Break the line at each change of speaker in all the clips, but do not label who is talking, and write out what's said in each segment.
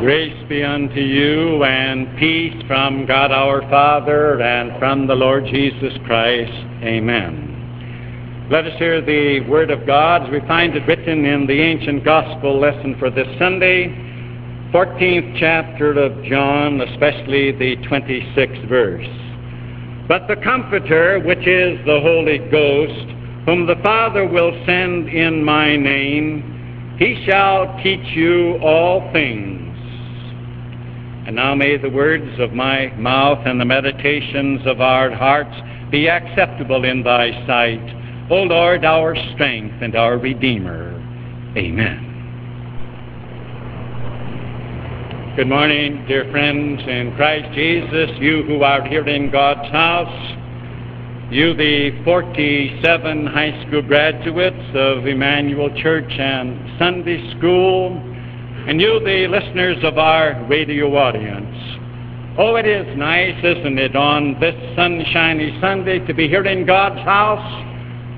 Grace be unto you and peace from God our Father and from the Lord Jesus Christ. Amen. Let us hear the Word of God as we find it written in the ancient Gospel lesson for this Sunday, 14th chapter of John, especially the 26th verse. But the Comforter, which is the Holy Ghost, whom the Father will send in my name, he shall teach you all things and now may the words of my mouth and the meditations of our hearts be acceptable in thy sight, O Lord, our strength and our Redeemer. Amen. Good morning, dear friends in Christ Jesus, you who are here in God's house, you the 47 high school graduates of Emmanuel Church and Sunday School, and you, the listeners of our radio audience. Oh, it is nice, isn't it, on this sunshiny Sunday to be here in God's house?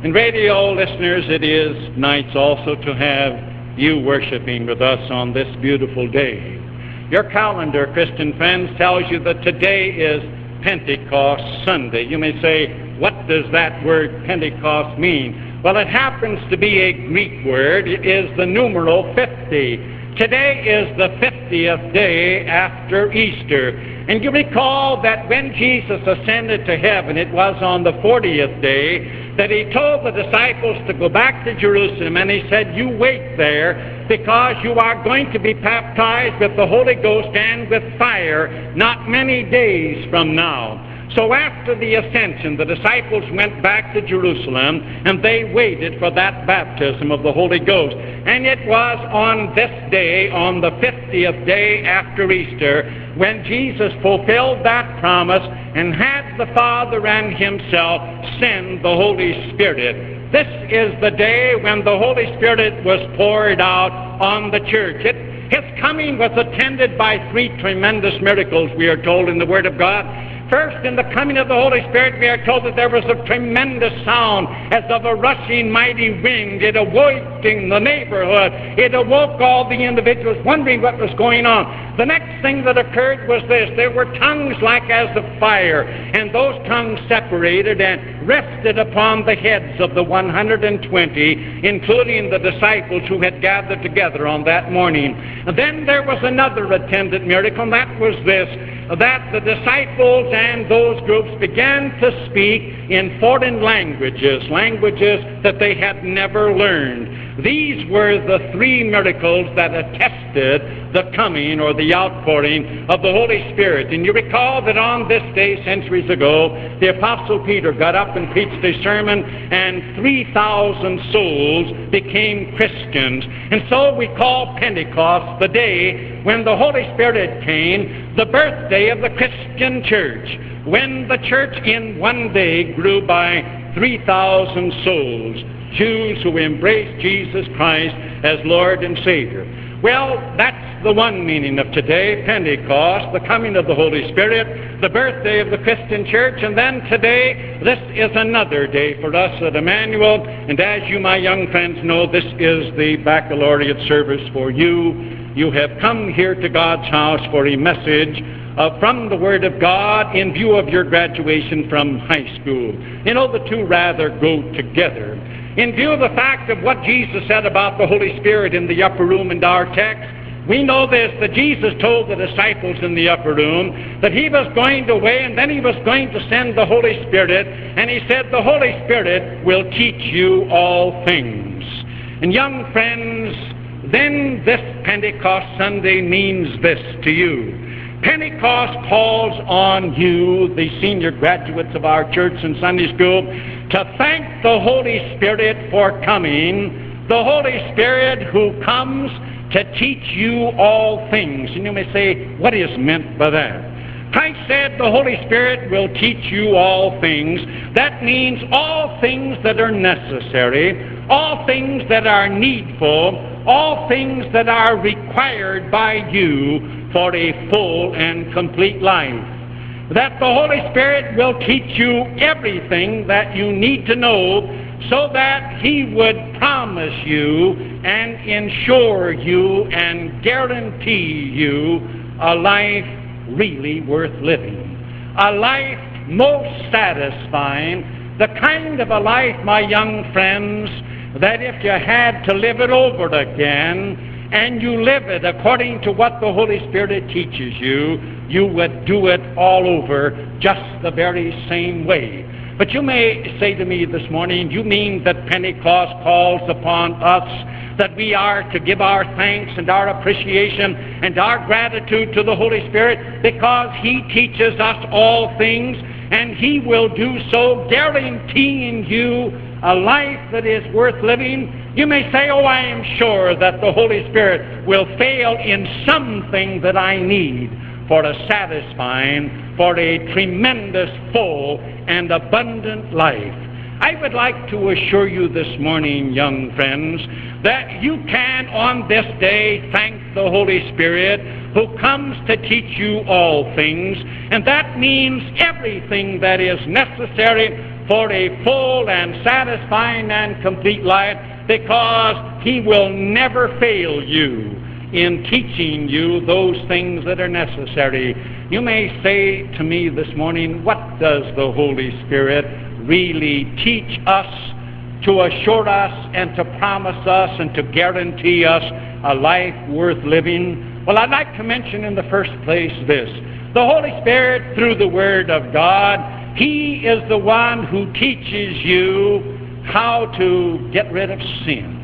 And radio listeners, it is nice also to have you worshiping with us on this beautiful day. Your calendar, Christian friends, tells you that today is Pentecost Sunday. You may say, what does that word Pentecost mean? Well, it happens to be a Greek word. It is the numeral 50. Today is the 50th day after Easter. And you recall that when Jesus ascended to heaven, it was on the 40th day that he told the disciples to go back to Jerusalem, and he said, You wait there because you are going to be baptized with the Holy Ghost and with fire not many days from now. So after the ascension, the disciples went back to Jerusalem and they waited for that baptism of the Holy Ghost. And it was on this day, on the 50th day after Easter, when Jesus fulfilled that promise and had the Father and Himself send the Holy Spirit. This is the day when the Holy Spirit was poured out on the church. It, his coming was attended by three tremendous miracles, we are told in the Word of God. First, in the coming of the Holy Spirit, we are told that there was a tremendous sound as of a rushing mighty wind. It awoke in the neighborhood. It awoke all the individuals wondering what was going on. The next thing that occurred was this. There were tongues like as of fire, and those tongues separated and rested upon the heads of the 120, including the disciples who had gathered together on that morning. And then there was another attendant miracle, and that was this that the disciples and those groups began to speak in foreign languages, languages that they had never learned. These were the three miracles that attested the coming or the outpouring of the Holy Spirit. And you recall that on this day, centuries ago, the Apostle Peter got up and preached a sermon, and 3,000 souls became Christians. And so we call Pentecost the day when the Holy Spirit came, the birthday of the Christian church, when the church in one day grew by 3,000 souls, Jews who embraced Jesus Christ as Lord and Savior. Well, that's the one meaning of today, Pentecost, the coming of the Holy Spirit, the birthday of the Christian church, and then today, this is another day for us at Emmanuel, and as you, my young friends, know, this is the baccalaureate service for you you have come here to God's house for a message uh, from the Word of God in view of your graduation from high school. You know, the two rather go together. In view of the fact of what Jesus said about the Holy Spirit in the upper room in our text, we know this that Jesus told the disciples in the upper room that he was going away and then he was going to send the Holy Spirit, and he said, The Holy Spirit will teach you all things. And young friends, then this Pentecost Sunday means this to you. Pentecost calls on you, the senior graduates of our church and Sunday school, to thank the Holy Spirit for coming, the Holy Spirit who comes to teach you all things. And you may say, what is meant by that? Christ said the Holy Spirit will teach you all things. That means all things that are necessary, all things that are needful, all things that are required by you for a full and complete life. That the Holy Spirit will teach you everything that you need to know so that He would promise you and ensure you and guarantee you a life really worth living. A life most satisfying, the kind of a life, my young friends, that if you had to live it over again, and you live it according to what the Holy Spirit teaches you, you would do it all over just the very same way. But you may say to me this morning, you mean that Pentecost calls upon us that we are to give our thanks and our appreciation and our gratitude to the Holy Spirit because He teaches us all things and He will do so guaranteeing you a life that is worth living. You may say, Oh, I am sure that the Holy Spirit will fail in something that I need for a satisfying, for a tremendous, full, and abundant life. I would like to assure you this morning, young friends, that you can on this day thank the Holy Spirit who comes to teach you all things, and that means everything that is necessary for a full and satisfying and complete life because He will never fail you in teaching you those things that are necessary. You may say to me this morning, what does the Holy Spirit really teach us to assure us and to promise us and to guarantee us a life worth living? Well, I'd like to mention in the first place this. The Holy Spirit, through the Word of God, He is the one who teaches you how to get rid of sin.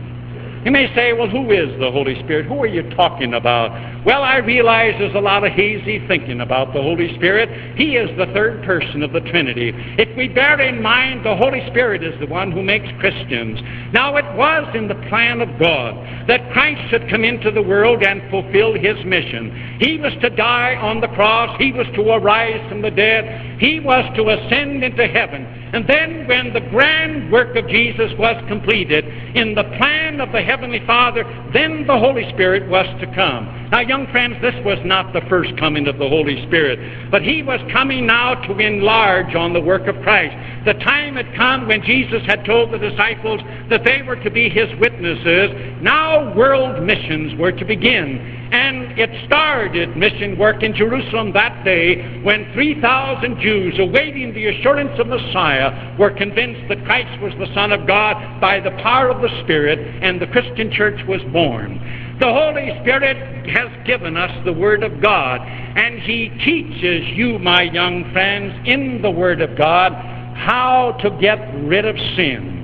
You may say, well, who is the Holy Spirit? Who are you talking about? Well, I realize there's a lot of hazy thinking about the Holy Spirit. He is the third person of the Trinity. If we bear in mind the Holy Spirit is the one who makes Christians. Now, it was in the plan of God that Christ should come into the world and fulfill his mission. He was to die on the cross. He was to arise from the dead. He was to ascend into heaven. And then when the grand work of Jesus was completed in the plan of the Heavenly Father, then the Holy Spirit was to come. Now, young friends, this was not the first coming of the Holy Spirit, but He was coming now to enlarge on the work of Christ. The time had come when Jesus had told the disciples that they were to be His witnesses. Now world missions were to begin. And it started mission work in Jerusalem that day when 3,000 Jews awaiting the assurance of Messiah were convinced that Christ was the Son of God by the power of the Spirit, and the Christian church was born. The Holy Spirit has given us the Word of God, and He teaches you, my young friends, in the Word of God, how to get rid of sin.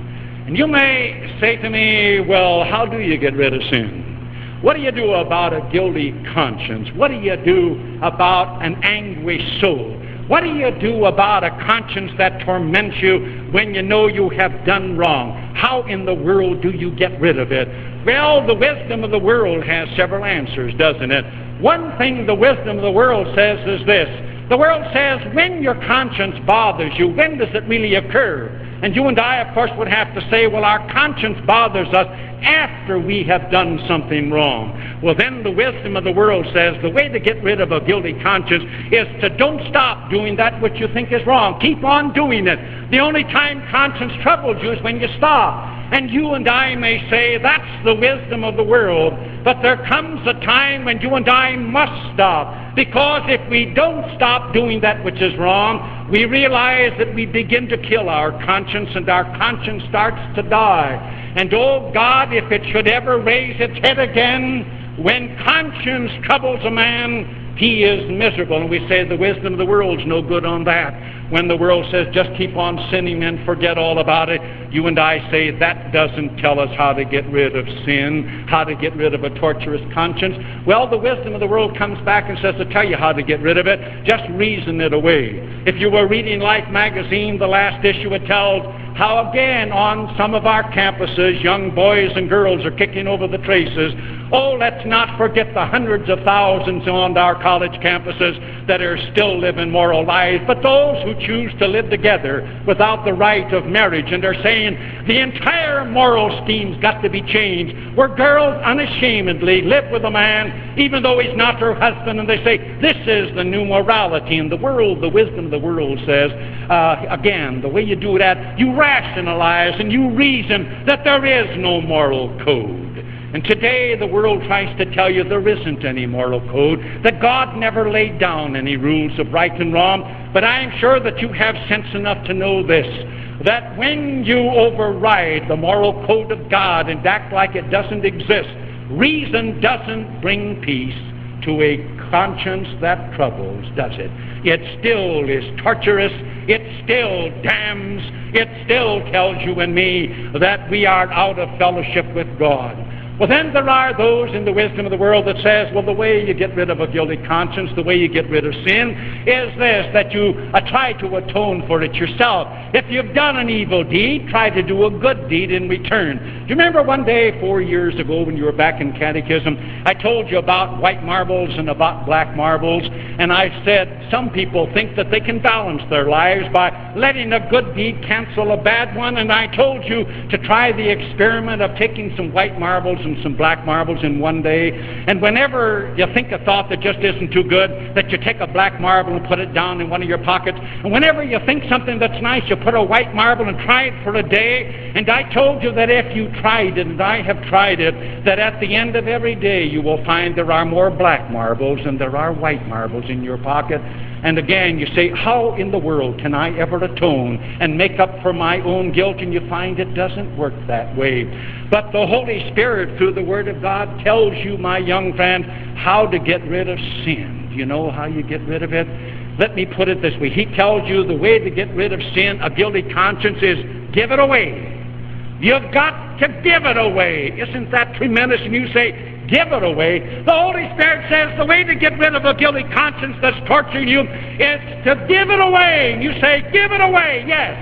And you may say to me, well, how do you get rid of sin? What do you do about a guilty conscience? What do you do about an anguished soul? What do you do about a conscience that torments you when you know you have done wrong? How in the world do you get rid of it? Well, the wisdom of the world has several answers, doesn't it? One thing the wisdom of the world says is this. The world says, when your conscience bothers you, when does it really occur? And you and I, of course, would have to say, well, our conscience bothers us after we have done something wrong. Well, then the wisdom of the world says the way to get rid of a guilty conscience is to don't stop doing that which you think is wrong. Keep on doing it. The only time conscience troubles you is when you stop. And you and I may say that's the wisdom of the world. But there comes a time when you and I must stop. Because if we don't stop doing that which is wrong, we realize that we begin to kill our conscience and our conscience starts to die. And oh God, if it should ever raise its head again, when conscience troubles a man, he is miserable. And we say the wisdom of the world's no good on that. When the world says just keep on sinning and forget all about it, you and I say that doesn't tell us how to get rid of sin, how to get rid of a torturous conscience. Well, the wisdom of the world comes back and says to tell you how to get rid of it. Just reason it away. If you were reading Life magazine, the last issue, it tells how again on some of our campuses young boys and girls are kicking over the traces. Oh, let's not forget the hundreds of thousands on our college campuses that are still living moral lives, but those who choose to live together without the right of marriage and are saying the entire moral scheme's got to be changed, where girls unashamedly live with a man even though he's not her husband, and they say this is the new morality in the world. The wisdom of the world says, uh, again, the way you do that, you rationalize and you reason that there is no moral code. And today the world tries to tell you there isn't any moral code, that God never laid down any rules of right and wrong. But I am sure that you have sense enough to know this that when you override the moral code of God and act like it doesn't exist, reason doesn't bring peace to a conscience that troubles, does it? It still is torturous. It still damns. It still tells you and me that we are out of fellowship with God. Well, then there are those in the wisdom of the world that says, well, the way you get rid of a guilty conscience, the way you get rid of sin, is this, that you uh, try to atone for it yourself. If you've done an evil deed, try to do a good deed in return. Do you remember one day, four years ago, when you were back in catechism, I told you about white marbles and about black marbles, and I said some people think that they can balance their lives by letting a good deed cancel a bad one, and I told you to try the experiment of taking some white marbles and some black marbles in one day. And whenever you think a thought that just isn't too good, that you take a black marble and put it down in one of your pockets. And whenever you think something that's nice, you put a white marble and try it for a day. And I told you that if you tried it, and I have tried it, that at the end of every day you will find there are more black marbles than there are white marbles in your pocket. And again, you say, How in the world can I ever atone and make up for my own guilt? And you find it doesn't work that way. But the Holy Spirit, through the Word of God, tells you, my young friend, how to get rid of sin. Do you know how you get rid of it? Let me put it this way He tells you the way to get rid of sin, a guilty conscience, is give it away. You've got to give it away. Isn't that tremendous? And you say, give it away. The Holy Spirit says the way to get rid of a guilty conscience that's torturing you is to give it away. You say, give it away. Yes.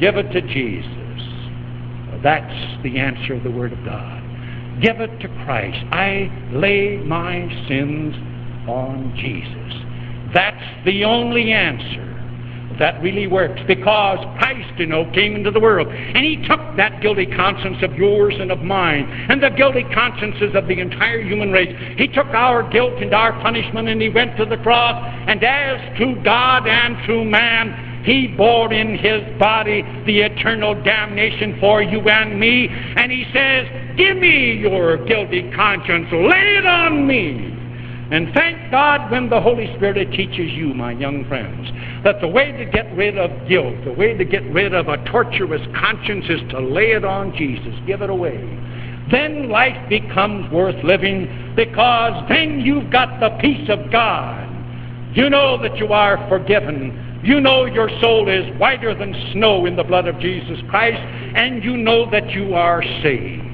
Give it to Jesus. That's the answer of the Word of God. Give it to Christ. I lay my sins on Jesus. That's the only answer that really works because Christ, you know, came into the world and he took that guilty conscience of yours and of mine and the guilty consciences of the entire human race. He took our guilt and our punishment and he went to the cross and as to God and to man, he bore in his body the eternal damnation for you and me. And he says, Give me your guilty conscience, lay it on me. And thank God when the Holy Spirit teaches you, my young friends, that the way to get rid of guilt, the way to get rid of a torturous conscience is to lay it on Jesus, give it away. Then life becomes worth living because then you've got the peace of God. You know that you are forgiven. You know your soul is whiter than snow in the blood of Jesus Christ, and you know that you are saved.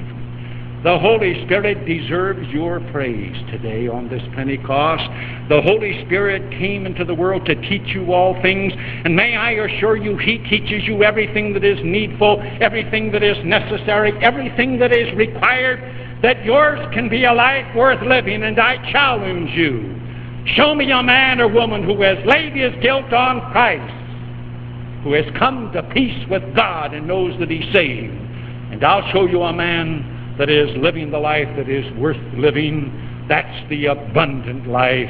The Holy Spirit deserves your praise today on this Pentecost. The Holy Spirit came into the world to teach you all things, and may I assure you, He teaches you everything that is needful, everything that is necessary, everything that is required, that yours can be a life worth living, and I challenge you. Show me a man or woman who has laid his guilt on Christ, who has come to peace with God and knows that He's saved. And I'll show you a man that is living the life that is worth living. That's the abundant life.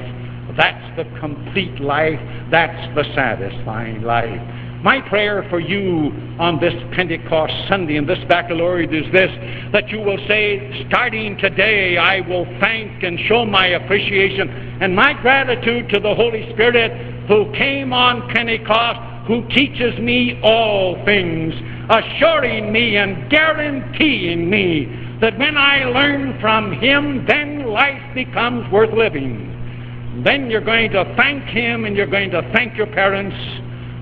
That's the complete life. That's the satisfying life. My prayer for you on this Pentecost Sunday and this baccalaureate is this that you will say, starting today, I will thank and show my appreciation and my gratitude to the Holy Spirit who came on Pentecost, who teaches me all things, assuring me and guaranteeing me that when I learn from Him, then life becomes worth living. Then you're going to thank Him and you're going to thank your parents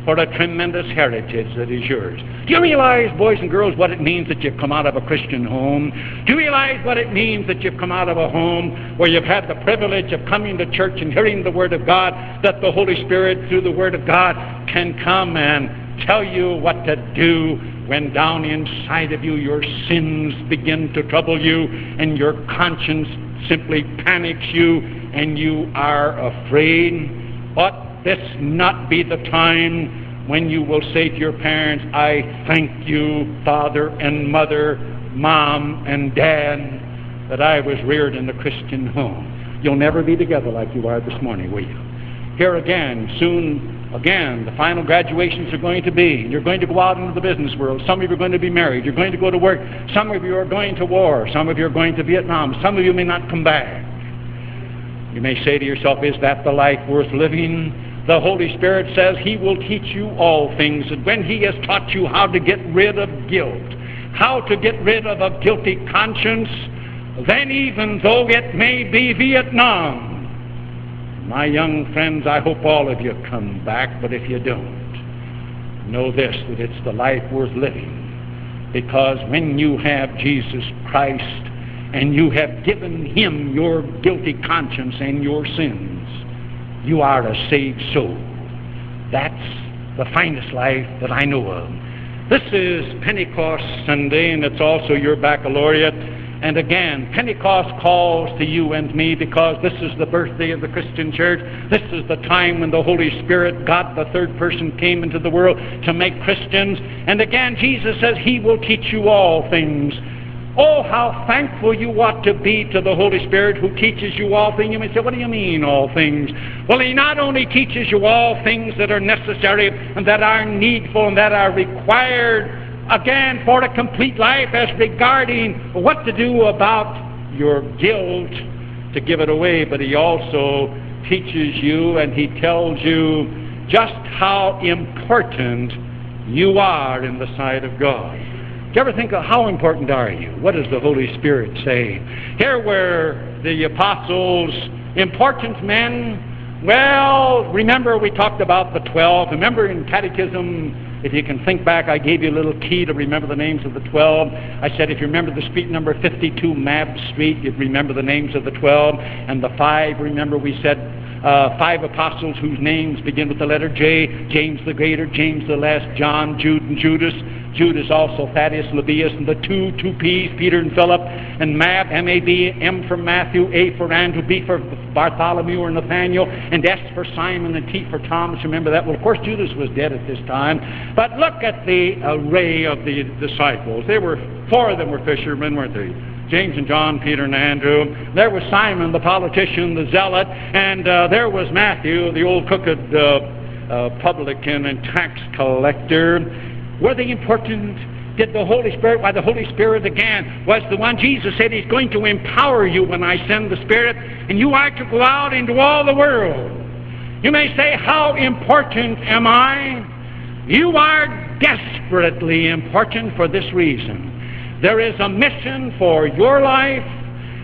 for a tremendous heritage that is yours. Do you realize, boys and girls, what it means that you've come out of a Christian home? Do you realize what it means that you've come out of a home where you've had the privilege of coming to church and hearing the Word of God, that the Holy Spirit, through the Word of God, can come and tell you what to do when down inside of you your sins begin to trouble you and your conscience simply panics you and you are afraid, ought this not be the time when you will say to your parents, I thank you, father and mother, mom and dad, that I was reared in a Christian home. You'll never be together like you are this morning, will you? Here again, soon again, the final graduations are going to be. You're going to go out into the business world. Some of you are going to be married. You're going to go to work. Some of you are going to war. Some of you are going to Vietnam. Some of you may not come back. You may say to yourself, Is that the life worth living? The Holy Spirit says He will teach you all things. And when He has taught you how to get rid of guilt, how to get rid of a guilty conscience, then even though it may be Vietnam, my young friends, I hope all of you come back, but if you don't, know this, that it's the life worth living. Because when you have Jesus Christ and you have given Him your guilty conscience and your sins, you are a saved soul. That's the finest life that I know of. This is Pentecost Sunday, and it's also your baccalaureate. And again, Pentecost calls to you and me because this is the birthday of the Christian church. This is the time when the Holy Spirit, God the third person, came into the world to make Christians. And again, Jesus says He will teach you all things. Oh, how thankful you ought to be to the Holy Spirit who teaches you all things. You may say, what do you mean, all things? Well, He not only teaches you all things that are necessary and that are needful and that are required again for a complete life as regarding what to do about your guilt to give it away, but he also teaches you and he tells you just how important you are in the sight of God. Do you ever think of how important are you? What does the Holy Spirit say? Here were the apostles, important men. Well, remember we talked about the twelve. Remember in catechism if you can think back, I gave you a little key to remember the names of the 12. I said if you remember the street number 52 Mab Street, you'd remember the names of the 12. And the five, remember we said uh, five apostles whose names begin with the letter J James the Greater, James the Less, John, Jude, and Judas. Judas also, Thaddeus, Lebbaeus, and the two, two P's, Peter and Philip, and Mab, M-A-B, M for Matthew, A for Andrew, B for Bartholomew or Nathaniel, and S for Simon, and T for Thomas. Remember that? Well, of course, Judas was dead at this time. But look at the array of the disciples. They were, four of them were fishermen, weren't they? James and John, Peter and Andrew. There was Simon, the politician, the zealot, and uh, there was Matthew, the old crooked uh, uh, publican and tax collector. Were they important? Did the Holy Spirit, why the Holy Spirit again was the one Jesus said He's going to empower you when I send the Spirit, and you are to go out into all the world. You may say, How important am I? You are desperately important for this reason. There is a mission for your life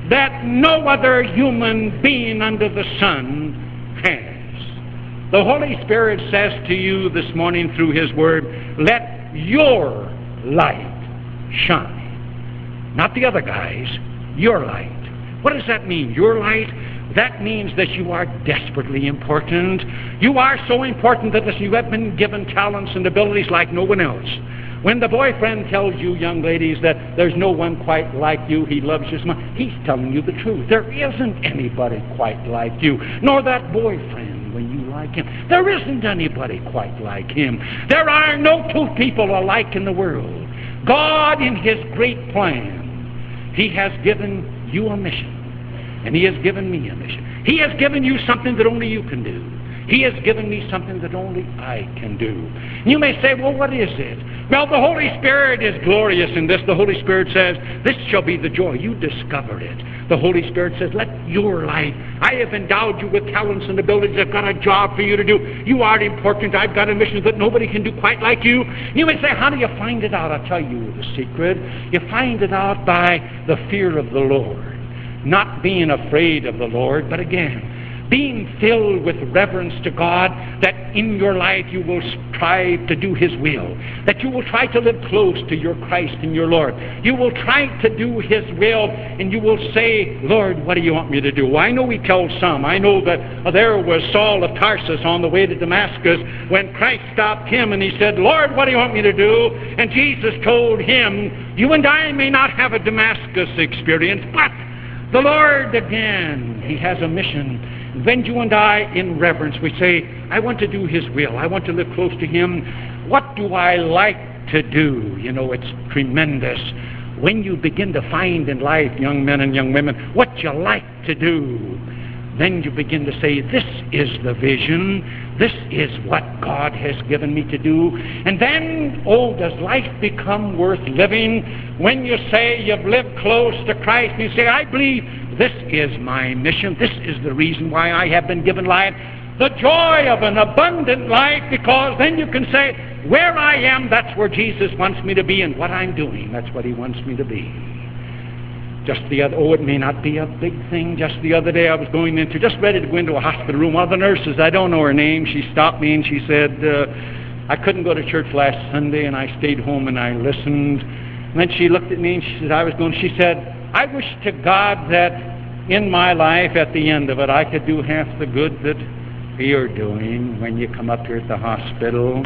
that no other human being under the sun has. The Holy Spirit says to you this morning through His Word, let your light shine. Not the other guys, your light. What does that mean, your light? That means that you are desperately important. You are so important that listen, you have been given talents and abilities like no one else. When the boyfriend tells you, young ladies, that there's no one quite like you, he loves you so much, he's telling you the truth. There isn't anybody quite like you, nor that boyfriend like him. There isn't anybody quite like him. There are no two people alike in the world. God, in his great plan, he has given you a mission, and he has given me a mission. He has given you something that only you can do. He has given me something that only I can do. You may say, well, what is it? Well, the Holy Spirit is glorious in this. The Holy Spirit says, this shall be the joy. You discovered it. The Holy Spirit says, let your light, I have endowed you with talents and abilities. I've got a job for you to do. You are important. I've got a mission that nobody can do quite like you. You may say, how do you find it out? I'll tell you the secret. You find it out by the fear of the Lord. Not being afraid of the Lord, but again, being filled with reverence to God, that in your life you will strive to do His will, that you will try to live close to your Christ and your Lord. You will try to do His will, and you will say, Lord, what do you want me to do? Well, I know we tell some. I know that there was Saul of Tarsus on the way to Damascus when Christ stopped him and he said, Lord, what do you want me to do? And Jesus told him, You and I may not have a Damascus experience, but The Lord, again, He has a mission. Then you and I, in reverence, we say, I want to do His will. I want to live close to Him. What do I like to do? You know, it's tremendous when you begin to find in life, young men and young women, what you like to do. Then you begin to say, This is the vision. This is what God has given me to do. And then, oh, does life become worth living when you say you've lived close to Christ and you say, I believe this is my mission. This is the reason why I have been given life. The joy of an abundant life, because then you can say, where I am, that's where Jesus wants me to be, and what I'm doing, that's what He wants me to be. Just the other, oh, it may not be a big thing. Just the other day, I was going into, just ready to go into a hospital room. One of the nurses, I don't know her name, she stopped me and she said, uh, I couldn't go to church last Sunday, and I stayed home and I listened. And then she looked at me and she said, I was going, she said, I wish to God that in my life, at the end of it, I could do half the good that you're doing when you come up here at the hospital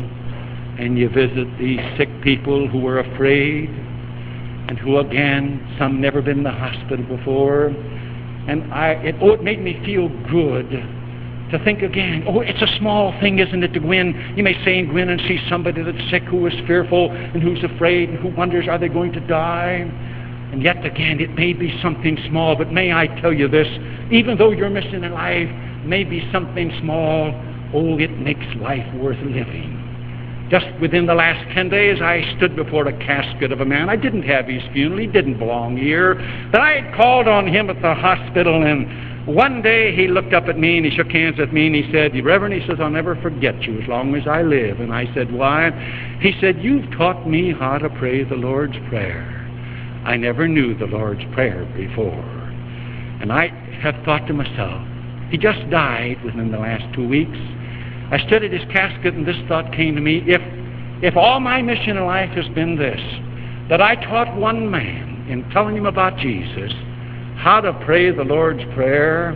and you visit these sick people who are afraid and who again some never been in the hospital before. And I it oh it made me feel good to think again oh it's a small thing isn't it to go in you may say and go in and see somebody that's sick who is fearful and who's afraid and who wonders are they going to die? And yet again it may be something small but may I tell you this even though you're missing a life may be something small oh it makes life worth living just within the last 10 days, I stood before a casket of a man. I didn't have his funeral. He didn't belong here. But I had called on him at the hospital, and one day he looked up at me and he shook hands with me and he said, Reverend, he says, I'll never forget you as long as I live. And I said, Why? He said, You've taught me how to pray the Lord's Prayer. I never knew the Lord's Prayer before. And I have thought to myself, he just died within the last two weeks. I stood at his casket and this thought came to me. If, if all my mission in life has been this, that I taught one man in telling him about Jesus how to pray the Lord's Prayer,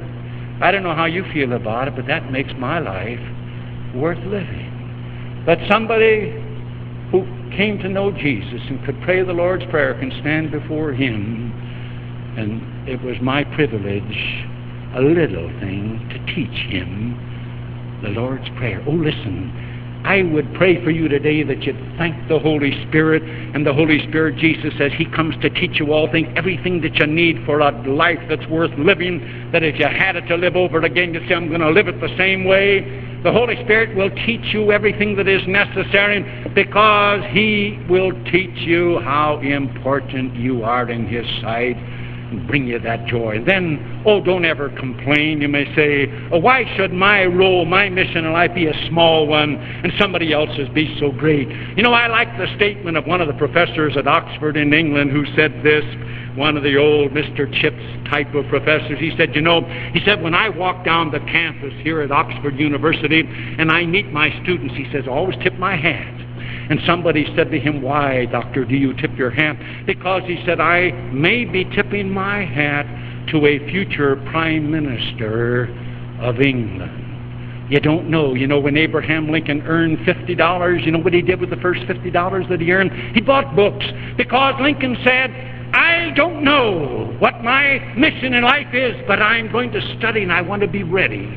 I don't know how you feel about it, but that makes my life worth living. That somebody who came to know Jesus and could pray the Lord's Prayer can stand before him. And it was my privilege, a little thing, to teach him the Lord's Prayer. Oh, listen. I would pray for you today that you'd thank the Holy Spirit. And the Holy Spirit, Jesus says, He comes to teach you all things, everything that you need for a life that's worth living. That if you had it to live over again, you'd say, I'm going to live it the same way. The Holy Spirit will teach you everything that is necessary because He will teach you how important you are in His sight bring you that joy. And then, oh, don't ever complain. You may say, oh, why should my role, my mission in life be a small one and somebody else's be so great? You know, I like the statement of one of the professors at Oxford in England who said this, one of the old Mr. Chips type of professors. He said, you know, he said, when I walk down the campus here at Oxford University and I meet my students, he says, always tip my hat. And somebody said to him, Why, doctor, do you tip your hat? Because he said, I may be tipping my hat to a future prime minister of England. You don't know. You know, when Abraham Lincoln earned $50, you know what he did with the first $50 that he earned? He bought books because Lincoln said, I don't know what my mission in life is, but I'm going to study and I want to be ready.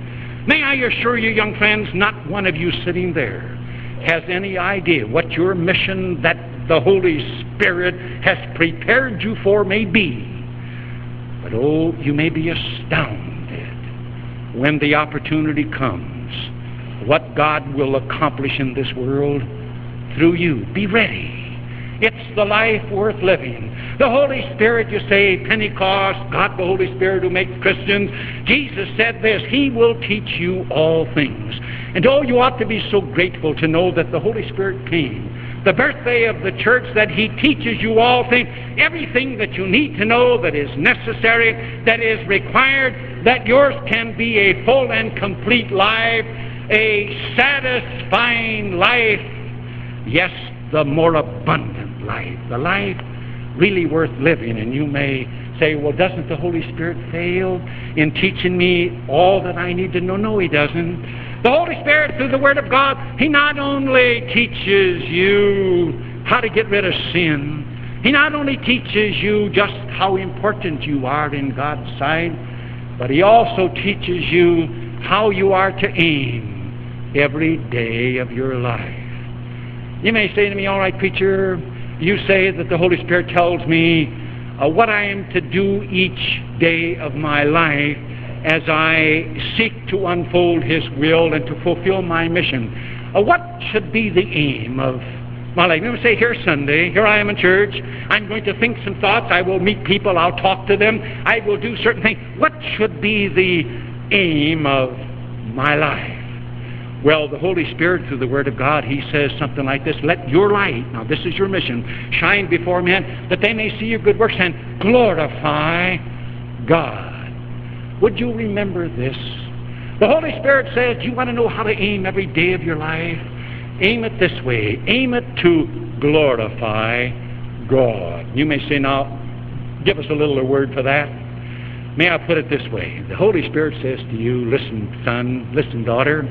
May I assure you, young friends, not one of you sitting there has any idea what your mission that the Holy Spirit has prepared you for may be. But oh, you may be astounded when the opportunity comes what God will accomplish in this world through you. Be ready. It's the life worth living. The Holy Spirit, you say, Pentecost, God the Holy Spirit who makes Christians. Jesus said this, He will teach you all things. And oh, you ought to be so grateful to know that the Holy Spirit came. The birthday of the church, that He teaches you all things, everything that you need to know that is necessary, that is required, that yours can be a full and complete life, a satisfying life. Yes, the more abundant life, the life really worth living. And you may say, well, doesn't the Holy Spirit fail in teaching me all that I need to know? No, He doesn't. The Holy Spirit, through the Word of God, He not only teaches you how to get rid of sin, He not only teaches you just how important you are in God's sight, but He also teaches you how you are to aim every day of your life. You may say to me, all right, preacher, you say that the Holy Spirit tells me uh, what I am to do each day of my life as I seek to unfold His will and to fulfill my mission. Uh, what should be the aim of my life? You say, here Sunday, here I am in church, I'm going to think some thoughts, I will meet people, I'll talk to them, I will do certain things. What should be the aim of my life? Well, the Holy Spirit, through the Word of God, He says something like this Let your light, now this is your mission, shine before men that they may see your good works and glorify God. Would you remember this? The Holy Spirit says, You want to know how to aim every day of your life? Aim it this way aim it to glorify God. You may say, Now, give us a little word for that. May I put it this way? The Holy Spirit says to you, Listen, son, listen, daughter.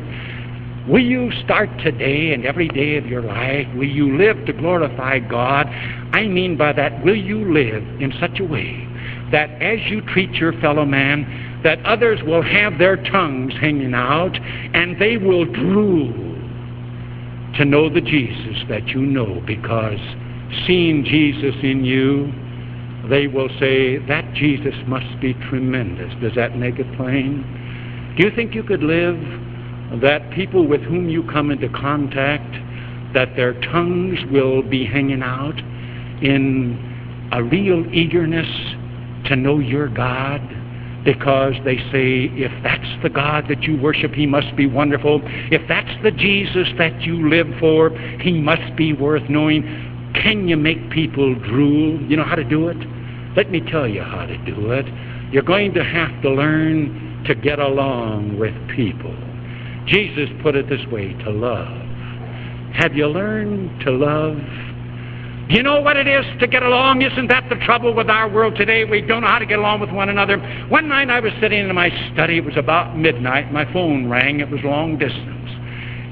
Will you start today and every day of your life? Will you live to glorify God? I mean by that, will you live in such a way that as you treat your fellow man, that others will have their tongues hanging out and they will drool to know the Jesus that you know because seeing Jesus in you, they will say, that Jesus must be tremendous. Does that make it plain? Do you think you could live that people with whom you come into contact, that their tongues will be hanging out in a real eagerness to know your God because they say, if that's the God that you worship, he must be wonderful. If that's the Jesus that you live for, he must be worth knowing. Can you make people drool? You know how to do it? Let me tell you how to do it. You're going to have to learn to get along with people. Jesus put it this way to love. Have you learned to love? Do you know what it is to get along? Isn't that the trouble with our world today? We don't know how to get along with one another. One night I was sitting in my study. It was about midnight. My phone rang. It was long distance.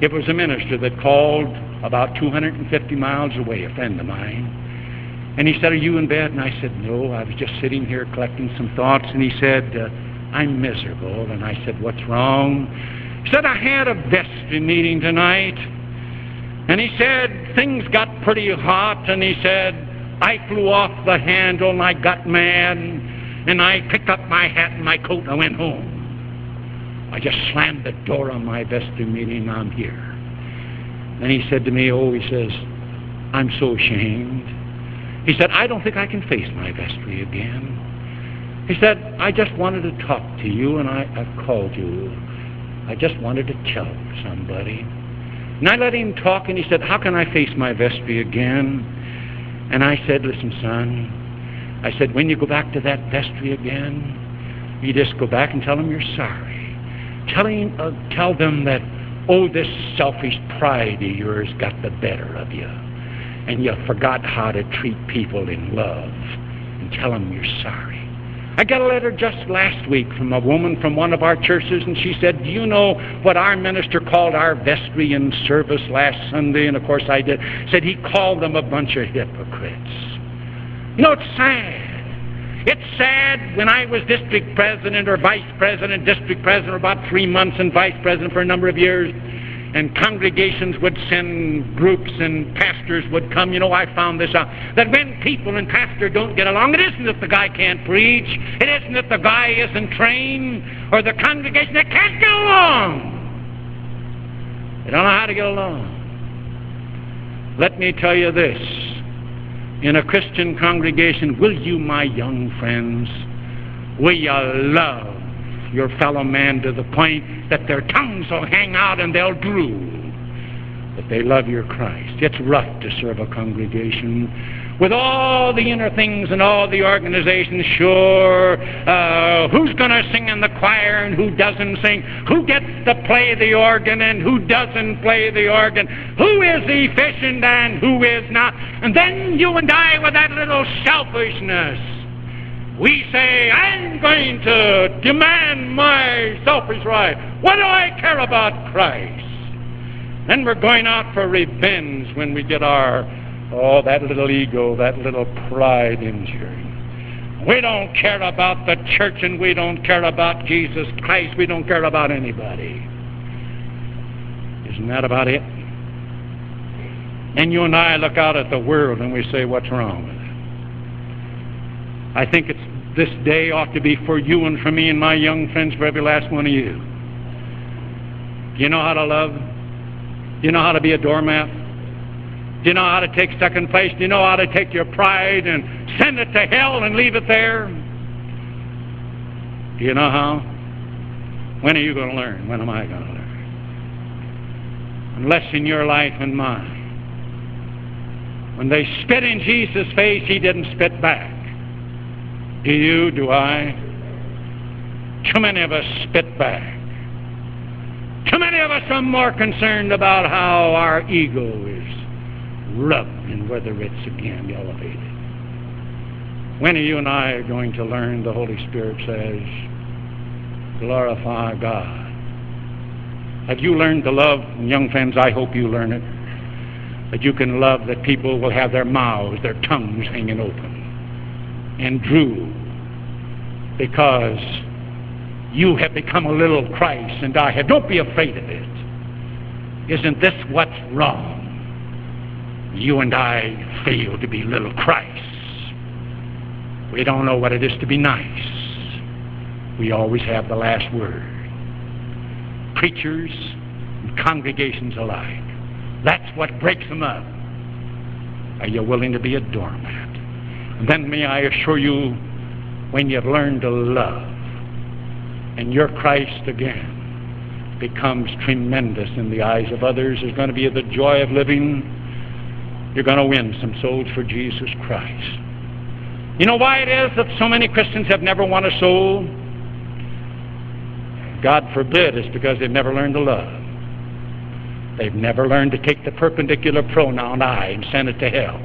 It was a minister that called about 250 miles away, a friend of mine. And he said, Are you in bed? And I said, No, I was just sitting here collecting some thoughts. And he said, uh, I'm miserable. And I said, What's wrong? He said, I had a vestry meeting tonight. And he said, things got pretty hot. And he said, I flew off the handle and I got mad. And I picked up my hat and my coat and I went home. I just slammed the door on my vestry meeting. and I'm here. And he said to me, Oh, he says, I'm so ashamed. He said, I don't think I can face my vestry again. He said, I just wanted to talk to you and I, I've called you. I just wanted to tell somebody. And I let him talk, and he said, How can I face my vestry again? And I said, Listen, son, I said, when you go back to that vestry again, you just go back and tell them you're sorry. Tell, him, uh, tell them that, oh, this selfish pride of yours got the better of you. And you forgot how to treat people in love. And tell them you're sorry. I got a letter just last week from a woman from one of our churches, and she said, Do you know what our minister called our vestry in service last Sunday? And of course I did. Said he called them a bunch of hypocrites. You know, it's sad. It's sad when I was district president or vice president, district president for about three months, and vice president for a number of years and congregations would send groups and pastors would come. You know, I found this out. That when people and pastor don't get along, it isn't that the guy can't preach. It isn't that the guy isn't trained or the congregation. They can't get along. They don't know how to get along. Let me tell you this. In a Christian congregation, will you, my young friends, will you love your fellow man to the point that their tongues will hang out and they'll drool. But they love your Christ. It's rough to serve a congregation with all the inner things and all the organizations. Sure, uh, who's going to sing in the choir and who doesn't sing? Who gets to play the organ and who doesn't play the organ? Who is efficient and who is not? And then you and I with that little selfishness we say, I'm going to demand my selfish right. What do I care about Christ? Then we're going out for revenge when we get our Oh, that little ego, that little pride injury. We don't care about the church and we don't care about Jesus Christ. We don't care about anybody. Isn't that about it? And you and I look out at the world and we say, what's wrong? I think it's this day ought to be for you and for me and my young friends, for every last one of you. Do you know how to love? Do you know how to be a doormat? Do you know how to take second place? Do you know how to take your pride and send it to hell and leave it there? Do you know how? When are you going to learn? When am I going to learn? Unless in your life and mine. When they spit in Jesus' face, he didn't spit back. Do you? Do I? Too many of us spit back. Too many of us are more concerned about how our ego is rubbed and whether it's again elevated. When are you and I going to learn, the Holy Spirit says, glorify God? Have you learned to love? Young friends, I hope you learn it. That you can love that people will have their mouths, their tongues hanging open and Drew because you have become a little Christ and I have. Don't be afraid of it. Isn't this what's wrong? You and I fail to be little Christ. We don't know what it is to be nice. We always have the last word. Preachers and congregations alike. That's what breaks them up. Are you willing to be a doormat? Then may I assure you, when you've learned to love, and your Christ again becomes tremendous in the eyes of others, there's going to be the joy of living you're going to win some souls for Jesus Christ. You know why it is that so many Christians have never won a soul? God forbid, it's because they've never learned to love. They've never learned to take the perpendicular pronoun I and send it to hell.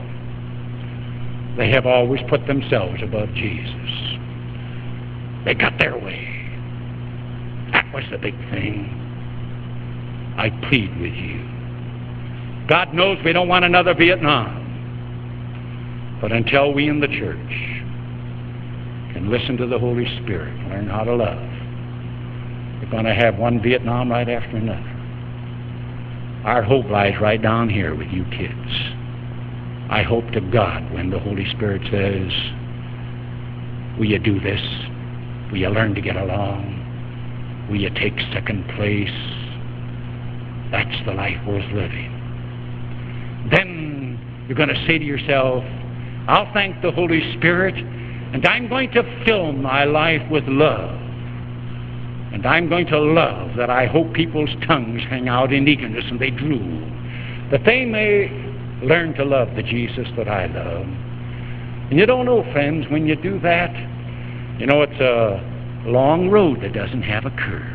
They have always put themselves above Jesus. They got their way. That was the big thing. I plead with you. God knows we don't want another Vietnam. But until we in the church can listen to the Holy Spirit, learn how to love, we're going to have one Vietnam right after another. Our hope lies right down here with you kids. I hope to God when the Holy Spirit says, Will you do this? Will you learn to get along? Will you take second place? That's the life worth living then you're going to say to yourself, I'll thank the Holy Spirit, and I'm going to fill my life with love. And I'm going to love that I hope people's tongues hang out in eagerness and they drool, that they may learn to love the Jesus that I love. And you don't know, friends, when you do that, you know, it's a long road that doesn't have a curve.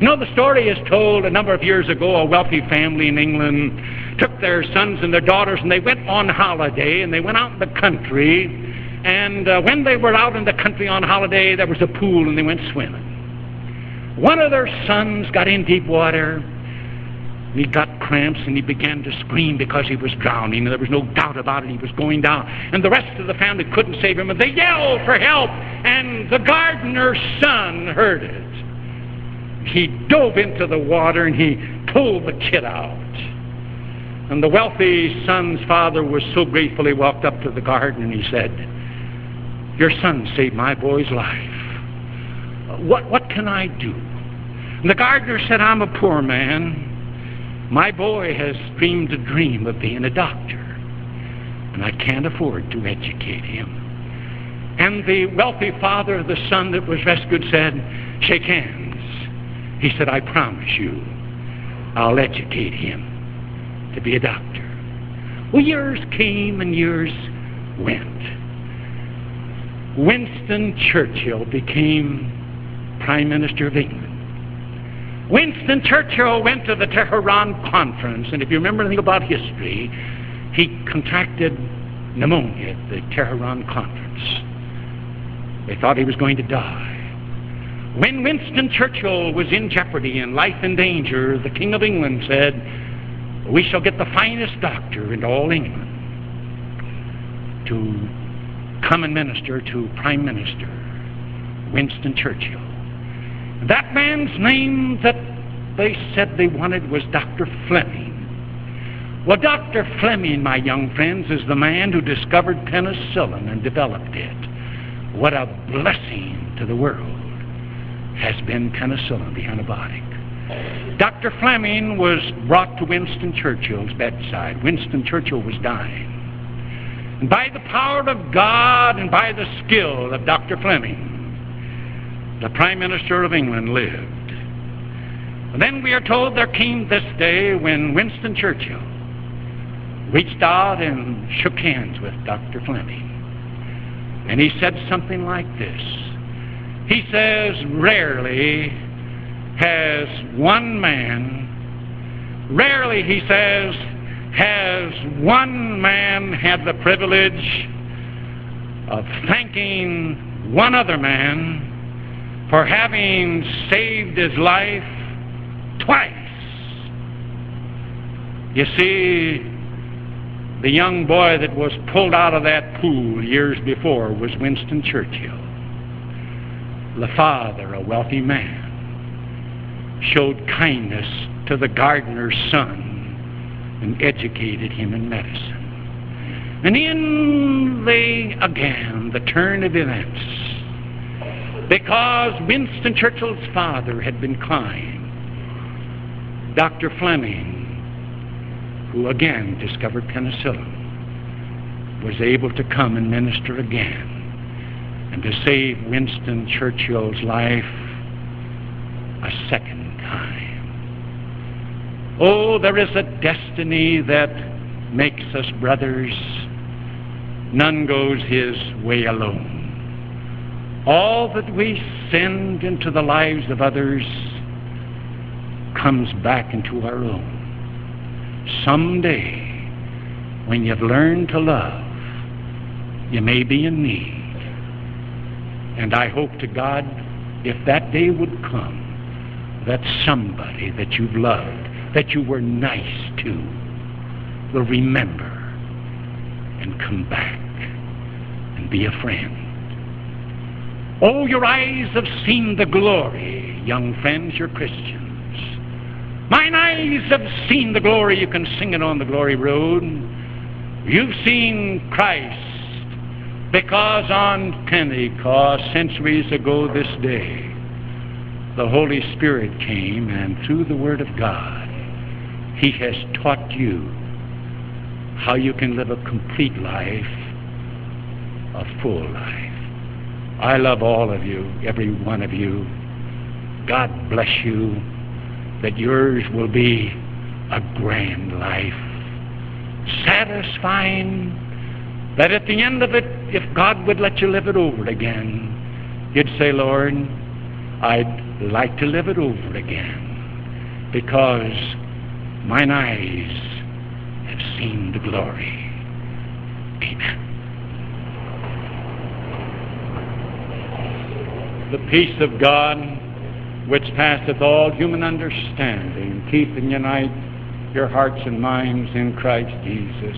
You know, the story is told a number of years ago. A wealthy family in England took their sons and their daughters and they went on holiday and they went out in the country. And uh, when they were out in the country on holiday, there was a pool and they went swimming. One of their sons got in deep water. He got cramps and he began to scream because he was drowning. And there was no doubt about it, he was going down. And the rest of the family couldn't save him. And they yelled for help. And the gardener's son heard it he dove into the water and he pulled the kid out. And the wealthy son's father was so grateful he walked up to the garden and he said, Your son saved my boy's life. What, what can I do? And the gardener said, I'm a poor man. My boy has dreamed a dream of being a doctor, and I can't afford to educate him. And the wealthy father of the son that was rescued said, Shake hands. He said, I promise you, I'll educate him to be a doctor. Well, years came and years went. Winston Churchill became Prime Minister of England. Winston Churchill went to the Tehran conference, and if you remember anything about history, he contracted pneumonia at the Tehran conference. They thought he was going to die. When Winston Churchill was in jeopardy and life in danger, the King of England said, We shall get the finest doctor in all England. to come and minister to Prime Minister Winston Churchill. That man's name that they said they wanted was Dr. Fleming. Well, Dr. Fleming, my young friends, is the man who discovered penicillin and developed it. What a blessing to the world has been penicillin, the antibiotic. Dr. Fleming was brought to Winston Churchill's bedside. Winston Churchill was dying. And by the power of God and by the skill of Dr. Fleming, the Prime Minister of England lived. And then we are told there came this day when Winston Churchill reached out and shook hands with Dr. Fleming. And he said something like this. He says, Rarely has one man, rarely, he says, has one man had the privilege of thanking one other man for having saved his life twice. You see, the young boy that was pulled out of that pool years before was Winston Churchill. The father, a wealthy man, showed kindness to the gardener's son and educated him in medicine. And in the, again, the turn of events, because Winston Churchill's father had been kind, Dr. Fleming, who again discovered penicillin, was able to come and minister again and to save Winston Churchill's life a second time. Oh, there is a destiny that makes us brothers. None goes his way alone. All that we send into the lives of others comes back into our own. Someday, when you've learned to love, you may be in need. And I hope to God, if that day would come, that somebody that you've loved that you were nice to will remember and come back and be a friend. Oh, your eyes have seen the glory, young friends, you're Christians. Mine eyes have seen the glory, you can sing it on the glory road. You've seen Christ because on Pentecost, centuries ago this day, the Holy Spirit came and through the Word of God, he has taught you how you can live a complete life, a full life. I love all of you, every one of you. God bless you, that yours will be a grand life, satisfying, that at the end of it, if God would let you live it over again, you'd say, Lord, I'd like to live it over again because Mine eyes have seen the glory. Amen. The peace of God, which passeth all human understanding, keep and unite your hearts and minds in Christ Jesus.